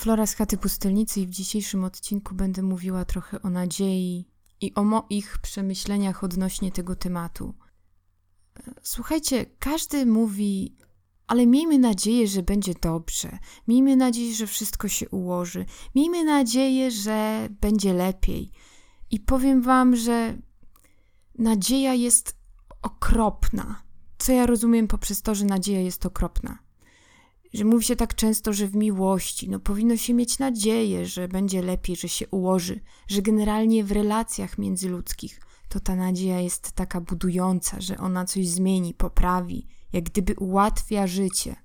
Flora z chaty pustelnicy i w dzisiejszym odcinku będę mówiła trochę o nadziei i o moich przemyśleniach odnośnie tego tematu. Słuchajcie, każdy mówi, ale miejmy nadzieję, że będzie dobrze. Miejmy nadzieję, że wszystko się ułoży. Miejmy nadzieję, że będzie lepiej. I powiem wam, że nadzieja jest okropna. Co ja rozumiem poprzez to, że nadzieja jest okropna? Że mówi się tak często, że w miłości, no powinno się mieć nadzieję, że będzie lepiej, że się ułoży, że generalnie w relacjach międzyludzkich to ta nadzieja jest taka budująca, że ona coś zmieni, poprawi, jak gdyby ułatwia życie.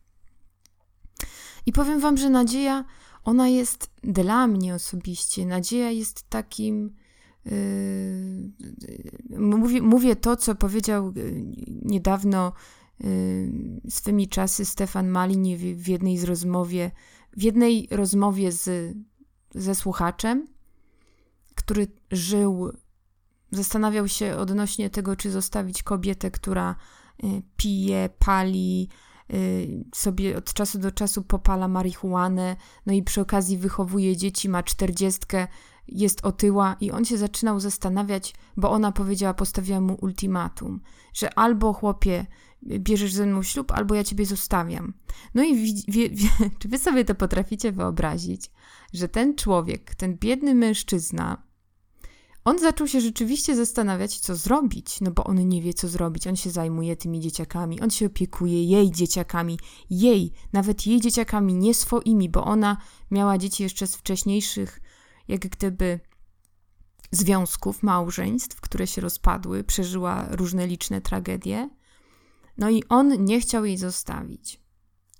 I powiem wam, że nadzieja, ona jest dla mnie osobiście, nadzieja jest takim. Yy, mówię, mówię to, co powiedział yy, niedawno swymi czasy Stefan Malin w jednej z rozmowie, w jednej rozmowie z, ze słuchaczem, który żył, zastanawiał się odnośnie tego, czy zostawić kobietę, która y, pije, pali, y, sobie od czasu do czasu popala marihuanę, no i przy okazji wychowuje dzieci, ma czterdziestkę, jest otyła i on się zaczynał zastanawiać, bo ona powiedziała, postawiła mu ultimatum, że albo chłopie bierzesz ze mną ślub, albo ja ciebie zostawiam. No i wie, czy wy sobie to potraficie wyobrazić, że ten człowiek, ten biedny mężczyzna, on zaczął się rzeczywiście zastanawiać, co zrobić, no bo on nie wie, co zrobić. On się zajmuje tymi dzieciakami, on się opiekuje jej dzieciakami, jej, nawet jej dzieciakami, nie swoimi, bo ona miała dzieci jeszcze z wcześniejszych, jak gdyby związków, małżeństw, które się rozpadły, przeżyła różne liczne tragedie. No i on nie chciał jej zostawić.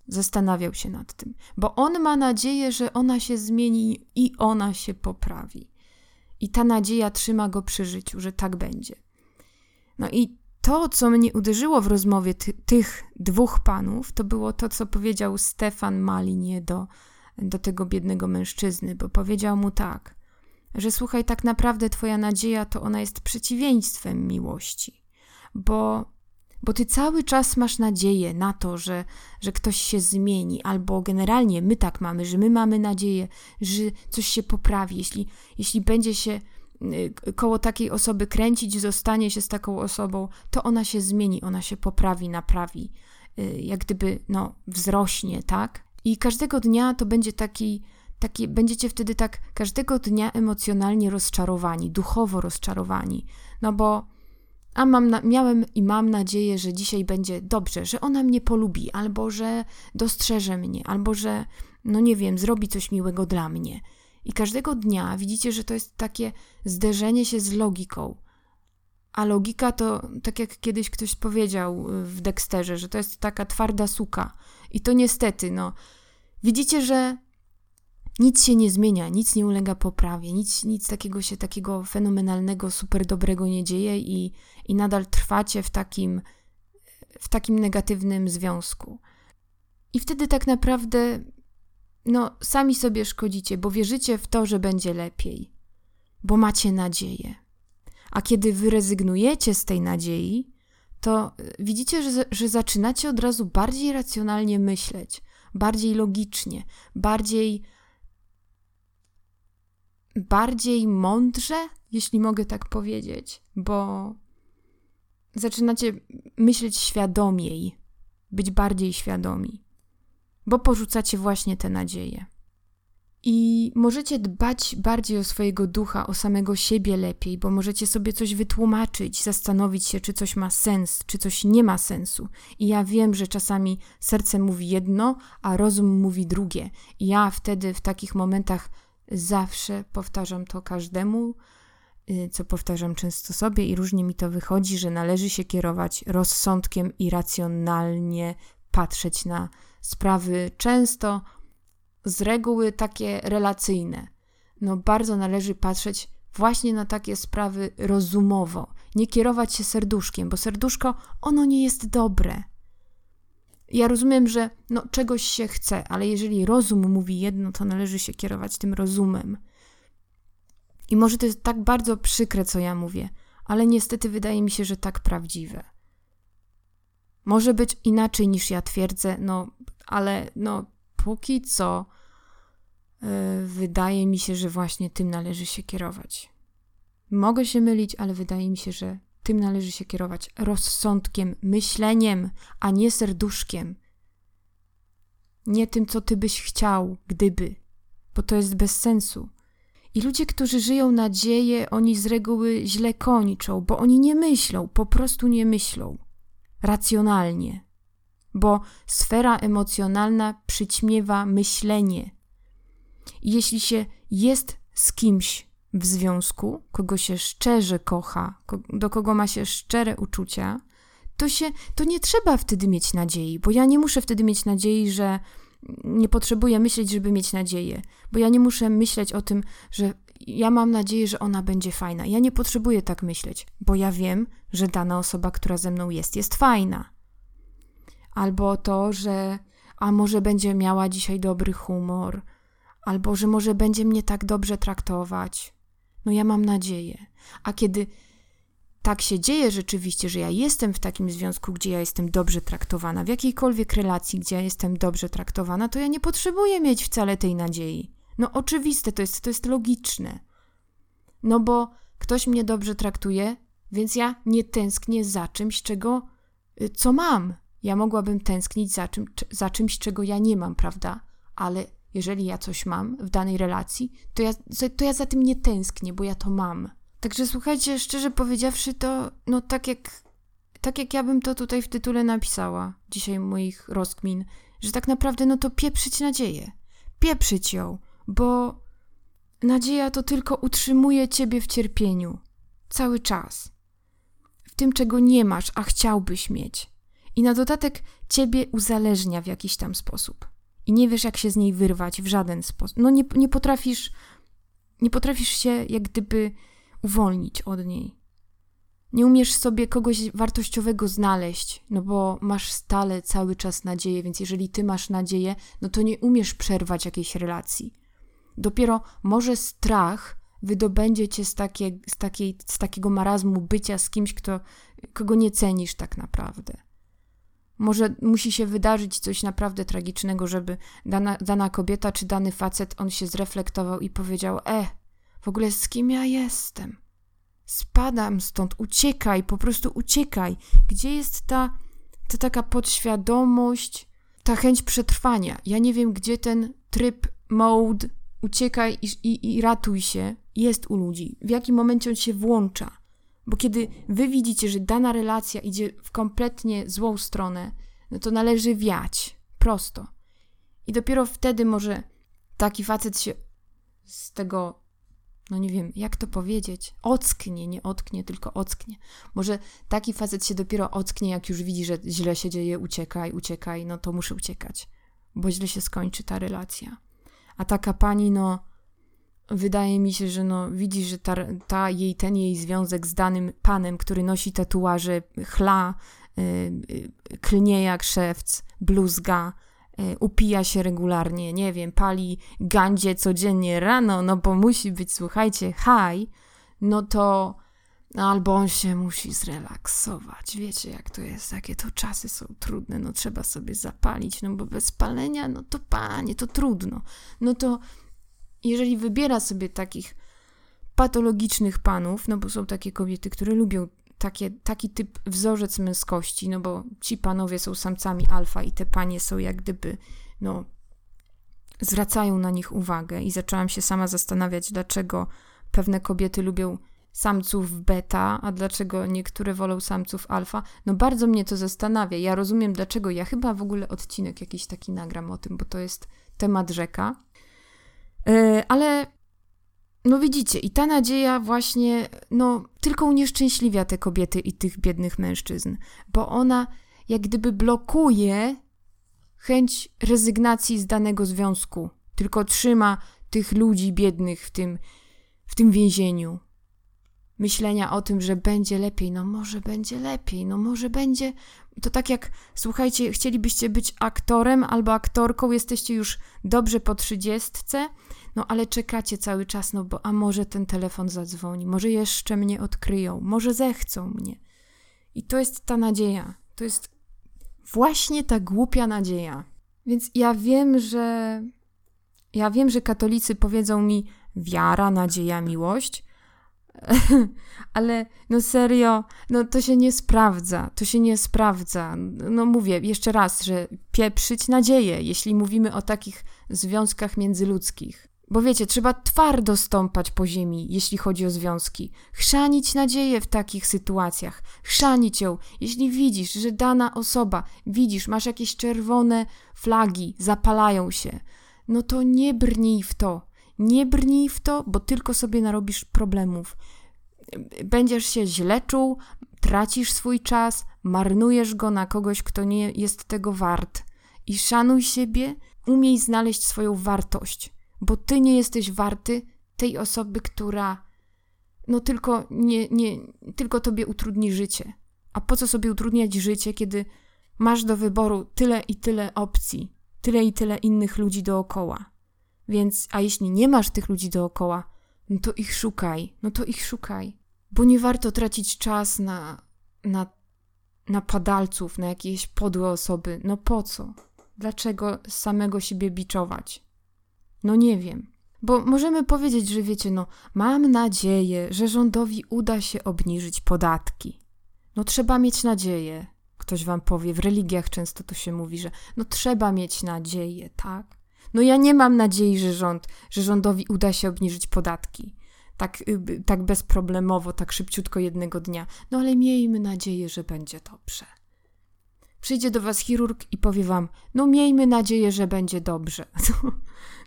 Zastanawiał się nad tym, bo on ma nadzieję, że ona się zmieni i ona się poprawi. I ta nadzieja trzyma go przy życiu, że tak będzie. No i to, co mnie uderzyło w rozmowie ty tych dwóch panów, to było to, co powiedział Stefan Malinie do, do tego biednego mężczyzny, bo powiedział mu tak, że słuchaj, tak naprawdę twoja nadzieja to ona jest przeciwieństwem miłości, bo bo ty cały czas masz nadzieję na to, że, że ktoś się zmieni, albo generalnie my tak mamy, że my mamy nadzieję, że coś się poprawi. Jeśli, jeśli będzie się y, koło takiej osoby kręcić, zostanie się z taką osobą, to ona się zmieni, ona się poprawi, naprawi, y, jak gdyby no, wzrośnie, tak? I każdego dnia to będzie taki, taki, będziecie wtedy tak każdego dnia emocjonalnie rozczarowani, duchowo rozczarowani, no bo a mam na, miałem i mam nadzieję, że dzisiaj będzie dobrze, że ona mnie polubi, albo że dostrzeże mnie, albo że, no nie wiem, zrobi coś miłego dla mnie. I każdego dnia widzicie, że to jest takie zderzenie się z logiką. A logika to, tak jak kiedyś ktoś powiedział w Dexterze, że to jest taka twarda suka. I to niestety, no, widzicie, że nic się nie zmienia, nic nie ulega poprawie, nic, nic takiego się, takiego fenomenalnego, super dobrego nie dzieje i, i nadal trwacie w takim, w takim negatywnym związku. I wtedy tak naprawdę, no, sami sobie szkodzicie, bo wierzycie w to, że będzie lepiej, bo macie nadzieję. A kiedy wy rezygnujecie z tej nadziei, to widzicie, że, że zaczynacie od razu bardziej racjonalnie myśleć, bardziej logicznie, bardziej bardziej mądrze, jeśli mogę tak powiedzieć, bo zaczynacie myśleć świadomiej, być bardziej świadomi, bo porzucacie właśnie te nadzieje. I możecie dbać bardziej o swojego ducha, o samego siebie lepiej, bo możecie sobie coś wytłumaczyć, zastanowić się, czy coś ma sens, czy coś nie ma sensu. I ja wiem, że czasami serce mówi jedno, a rozum mówi drugie. I ja wtedy w takich momentach Zawsze powtarzam to każdemu, y, co powtarzam często sobie, i różnie mi to wychodzi, że należy się kierować rozsądkiem i racjonalnie patrzeć na sprawy, często z reguły takie relacyjne. No, bardzo należy patrzeć właśnie na takie sprawy rozumowo, nie kierować się serduszkiem, bo serduszko ono nie jest dobre. Ja rozumiem, że no, czegoś się chce, ale jeżeli rozum mówi jedno, to należy się kierować tym rozumem. I może to jest tak bardzo przykre, co ja mówię, ale niestety wydaje mi się, że tak prawdziwe. Może być inaczej niż ja twierdzę, no, ale no, póki co wydaje mi się, że właśnie tym należy się kierować. Mogę się mylić, ale wydaje mi się, że tym należy się kierować rozsądkiem, myśleniem, a nie serduszkiem. Nie tym, co ty byś chciał, gdyby, bo to jest bez sensu. I ludzie, którzy żyją nadzieję, oni z reguły źle kończą, bo oni nie myślą, po prostu nie myślą racjonalnie, bo sfera emocjonalna przyćmiewa myślenie. I jeśli się jest z kimś w związku, kogo się szczerze kocha, do kogo ma się szczere uczucia, to się to nie trzeba wtedy mieć nadziei, bo ja nie muszę wtedy mieć nadziei, że nie potrzebuję myśleć, żeby mieć nadzieję, bo ja nie muszę myśleć o tym, że ja mam nadzieję, że ona będzie fajna. Ja nie potrzebuję tak myśleć, bo ja wiem, że dana osoba, która ze mną jest, jest fajna. Albo to, że a może będzie miała dzisiaj dobry humor, albo że może będzie mnie tak dobrze traktować. No ja mam nadzieję. A kiedy tak się dzieje rzeczywiście, że ja jestem w takim związku, gdzie ja jestem dobrze traktowana, w jakiejkolwiek relacji, gdzie ja jestem dobrze traktowana, to ja nie potrzebuję mieć wcale tej nadziei. No oczywiste to jest, to jest logiczne. No bo ktoś mnie dobrze traktuje, więc ja nie tęsknię za czymś, czego, y, co mam. Ja mogłabym tęsknić za, czym, za czymś, czego ja nie mam, prawda? Ale jeżeli ja coś mam w danej relacji, to ja, to ja za tym nie tęsknię, bo ja to mam. Także słuchajcie, szczerze powiedziawszy, to no tak jak, tak jak ja bym to tutaj w tytule napisała, dzisiaj moich rozkmin, że tak naprawdę no to pieprzyć nadzieję. Pieprzyć ją, bo nadzieja to tylko utrzymuje ciebie w cierpieniu. Cały czas. W tym, czego nie masz, a chciałbyś mieć. I na dodatek ciebie uzależnia w jakiś tam sposób. I nie wiesz, jak się z niej wyrwać w żaden sposób. No nie, nie potrafisz, nie potrafisz się jak gdyby uwolnić od niej. Nie umiesz sobie kogoś wartościowego znaleźć, no bo masz stale cały czas nadzieję, więc jeżeli ty masz nadzieję, no to nie umiesz przerwać jakiejś relacji. Dopiero może strach wydobędzie cię z, takie, z, takiej, z takiego marazmu bycia z kimś, kto, kogo nie cenisz tak naprawdę. Może musi się wydarzyć coś naprawdę tragicznego, żeby dana, dana kobieta czy dany facet on się zreflektował i powiedział: E, w ogóle z kim ja jestem? Spadam stąd, uciekaj, po prostu uciekaj. Gdzie jest ta, ta taka podświadomość, ta chęć przetrwania? Ja nie wiem, gdzie ten tryb, mode, uciekaj i, i, i ratuj się jest u ludzi. W jakim momencie on się włącza? Bo kiedy wy widzicie, że dana relacja idzie w kompletnie złą stronę, no to należy wiać. Prosto. I dopiero wtedy może taki facet się z tego no nie wiem, jak to powiedzieć, ocknie, nie otknie, tylko ocknie. Może taki facet się dopiero ocknie, jak już widzi, że źle się dzieje, uciekaj, uciekaj, no to muszę uciekać, bo źle się skończy ta relacja. A taka pani, no, wydaje mi się, że no, widzi, że ta, ta jej, ten jej związek z danym panem, który nosi tatuaże, chla, yy, yy, klnie jak szewc, bluzga, E, upija się regularnie, nie wiem, pali gandzie codziennie rano, no bo musi być, słuchajcie, high, no to albo on się musi zrelaksować. Wiecie, jak to jest, jakie to czasy są trudne, no trzeba sobie zapalić, no bo bez palenia, no to panie, to trudno. No to jeżeli wybiera sobie takich patologicznych panów, no bo są takie kobiety, które lubią takie, taki typ wzorzec męskości, no bo ci panowie są samcami alfa i te panie są jak gdyby, no, zwracają na nich uwagę i zaczęłam się sama zastanawiać, dlaczego pewne kobiety lubią samców beta, a dlaczego niektóre wolą samców alfa. No bardzo mnie to zastanawia. Ja rozumiem dlaczego. Ja chyba w ogóle odcinek jakiś taki nagram o tym, bo to jest temat rzeka. Yy, ale no widzicie, i ta nadzieja właśnie, no, tylko unieszczęśliwia te kobiety i tych biednych mężczyzn, bo ona jak gdyby blokuje chęć rezygnacji z danego związku, tylko trzyma tych ludzi biednych w tym, w tym więzieniu. Myślenia o tym, że będzie lepiej, no może będzie lepiej, no może będzie. To tak jak, słuchajcie, chcielibyście być aktorem albo aktorką, jesteście już dobrze po trzydziestce, no ale czekacie cały czas, no bo a może ten telefon zadzwoni, może jeszcze mnie odkryją, może zechcą mnie. I to jest ta nadzieja. To jest właśnie ta głupia nadzieja. Więc ja wiem, że Ja wiem, że katolicy powiedzą mi wiara, nadzieja, miłość, ale no serio, no to się nie sprawdza, to się nie sprawdza. No mówię jeszcze raz, że pieprzyć nadzieję, jeśli mówimy o takich związkach międzyludzkich. Bo wiecie, trzeba twardo stąpać po ziemi, jeśli chodzi o związki. Chrzanić nadzieję w takich sytuacjach. Chrzanić ją. Jeśli widzisz, że dana osoba, widzisz, masz jakieś czerwone flagi, zapalają się, no to nie brnij w to. Nie brnij w to, bo tylko sobie narobisz problemów. Będziesz się źle czuł, tracisz swój czas, marnujesz go na kogoś, kto nie jest tego wart. I szanuj siebie, umiej znaleźć swoją wartość bo ty nie jesteś warty tej osoby, która no tylko nie, nie, tylko tobie utrudni życie. A po co sobie utrudniać życie, kiedy masz do wyboru tyle i tyle opcji, tyle i tyle innych ludzi dookoła. Więc, a jeśli nie masz tych ludzi dookoła, no to ich szukaj, no to ich szukaj. Bo nie warto tracić czas na, na, na padalców, na jakieś podłe osoby. No po co? Dlaczego samego siebie biczować? No nie wiem. Bo możemy powiedzieć, że wiecie, no, mam nadzieję, że rządowi uda się obniżyć podatki. No trzeba mieć nadzieję. Ktoś wam powie, w religiach często to się mówi, że no trzeba mieć nadzieję, tak? No ja nie mam nadziei, że rząd, że rządowi uda się obniżyć podatki. Tak, y, tak bezproblemowo, tak szybciutko jednego dnia. No ale miejmy nadzieję, że będzie dobrze. Przyjdzie do was chirurg i powie wam, no miejmy nadzieję, że będzie dobrze.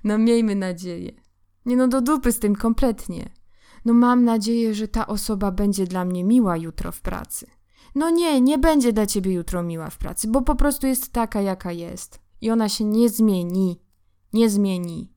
No miejmy nadzieję. Nie no, do dupy z tym kompletnie. No mam nadzieję, że ta osoba będzie dla mnie miła jutro w pracy. No nie, nie będzie dla ciebie jutro miła w pracy, bo po prostu jest taka, jaka jest. I ona się nie zmieni. Nie zmieni.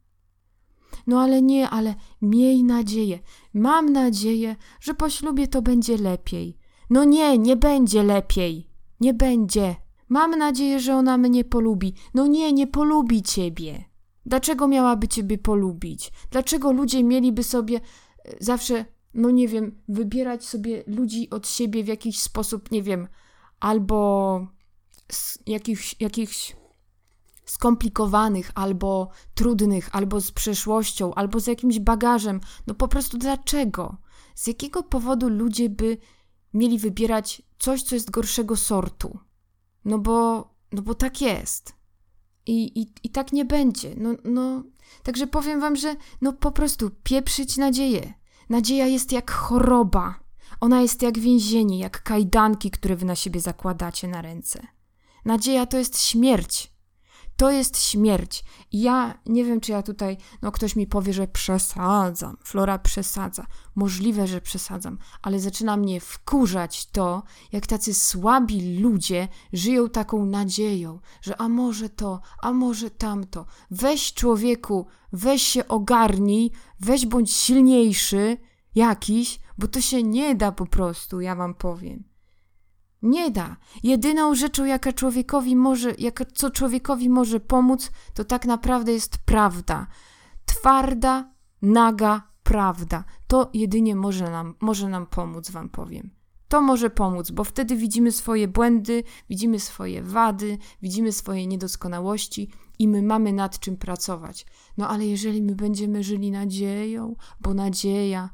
No ale nie, ale miej nadzieję. Mam nadzieję, że po ślubie to będzie lepiej. No nie, nie będzie lepiej. Nie będzie. Mam nadzieję, że ona mnie polubi. No nie, nie polubi ciebie. Dlaczego miałaby ciebie polubić? Dlaczego ludzie mieliby sobie e, zawsze, no nie wiem, wybierać sobie ludzi od siebie w jakiś sposób, nie wiem, albo z jakichś, jakichś skomplikowanych, albo trudnych, albo z przeszłością, albo z jakimś bagażem. No po prostu dlaczego? Z jakiego powodu ludzie by mieli wybierać coś, co jest gorszego sortu? No bo, no bo tak jest. I, i, I tak nie będzie. No, no, także powiem wam, że no po prostu pieprzyć nadzieję. Nadzieja jest jak choroba. Ona jest jak więzienie, jak kajdanki, które wy na siebie zakładacie na ręce. Nadzieja to jest śmierć. To jest śmierć. ja nie wiem, czy ja tutaj, no ktoś mi powie, że przesadzam. Flora przesadza. Możliwe, że przesadzam, ale zaczyna mnie wkurzać to, jak tacy słabi ludzie żyją taką nadzieją, że a może to, a może tamto. Weź człowieku, weź się ogarnij, weź bądź silniejszy jakiś, bo to się nie da po prostu, ja wam powiem. Nie da. Jedyną rzeczą, jaka człowiekowi może, jaka, co człowiekowi może pomóc, to tak naprawdę jest prawda. Twarda, naga prawda. To jedynie może nam, może nam pomóc, wam powiem. To może pomóc, bo wtedy widzimy swoje błędy, widzimy swoje wady, widzimy swoje niedoskonałości i my mamy nad czym pracować. No ale jeżeli my będziemy żyli nadzieją, bo nadzieja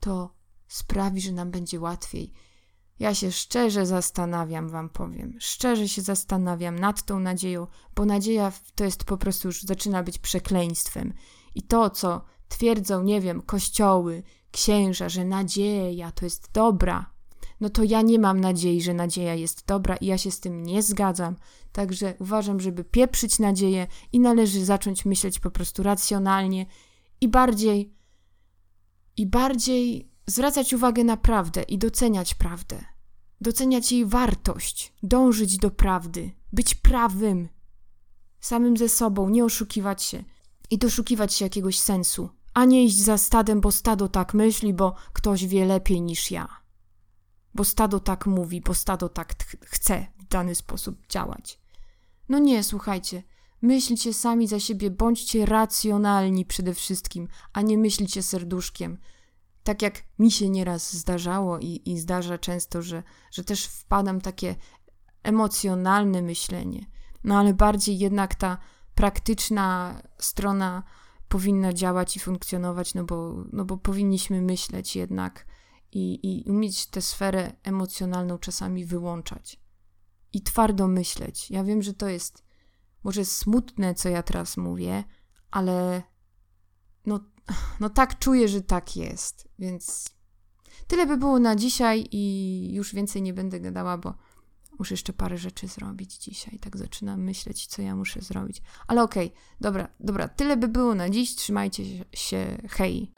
to sprawi, że nam będzie łatwiej ja się szczerze zastanawiam, wam powiem. Szczerze się zastanawiam nad tą nadzieją, bo nadzieja to jest po prostu już zaczyna być przekleństwem. I to, co twierdzą, nie wiem, kościoły, księża, że nadzieja to jest dobra, no to ja nie mam nadziei, że nadzieja jest dobra i ja się z tym nie zgadzam. Także uważam, żeby pieprzyć nadzieję i należy zacząć myśleć po prostu racjonalnie i bardziej i bardziej zwracać uwagę na prawdę i doceniać prawdę, doceniać jej wartość, dążyć do prawdy, być prawym, samym ze sobą, nie oszukiwać się i doszukiwać się jakiegoś sensu, a nie iść za stadem, bo stado tak myśli, bo ktoś wie lepiej niż ja. Bo stado tak mówi, bo stado tak chce w dany sposób działać. No nie, słuchajcie, myślcie sami za siebie, bądźcie racjonalni przede wszystkim, a nie myślcie serduszkiem tak jak mi się nieraz zdarzało i, i zdarza często, że, że też wpadam takie emocjonalne myślenie. No ale bardziej jednak ta praktyczna strona powinna działać i funkcjonować, no bo, no bo powinniśmy myśleć jednak i, i umieć tę sferę emocjonalną czasami wyłączać i twardo myśleć. Ja wiem, że to jest może smutne, co ja teraz mówię, ale no, no tak czuję, że tak jest, więc tyle by było na dzisiaj i już więcej nie będę gadała, bo muszę jeszcze parę rzeczy zrobić dzisiaj. Tak zaczynam myśleć, co ja muszę zrobić. Ale okej, okay, dobra, dobra, tyle by było na dziś. Trzymajcie się, hej.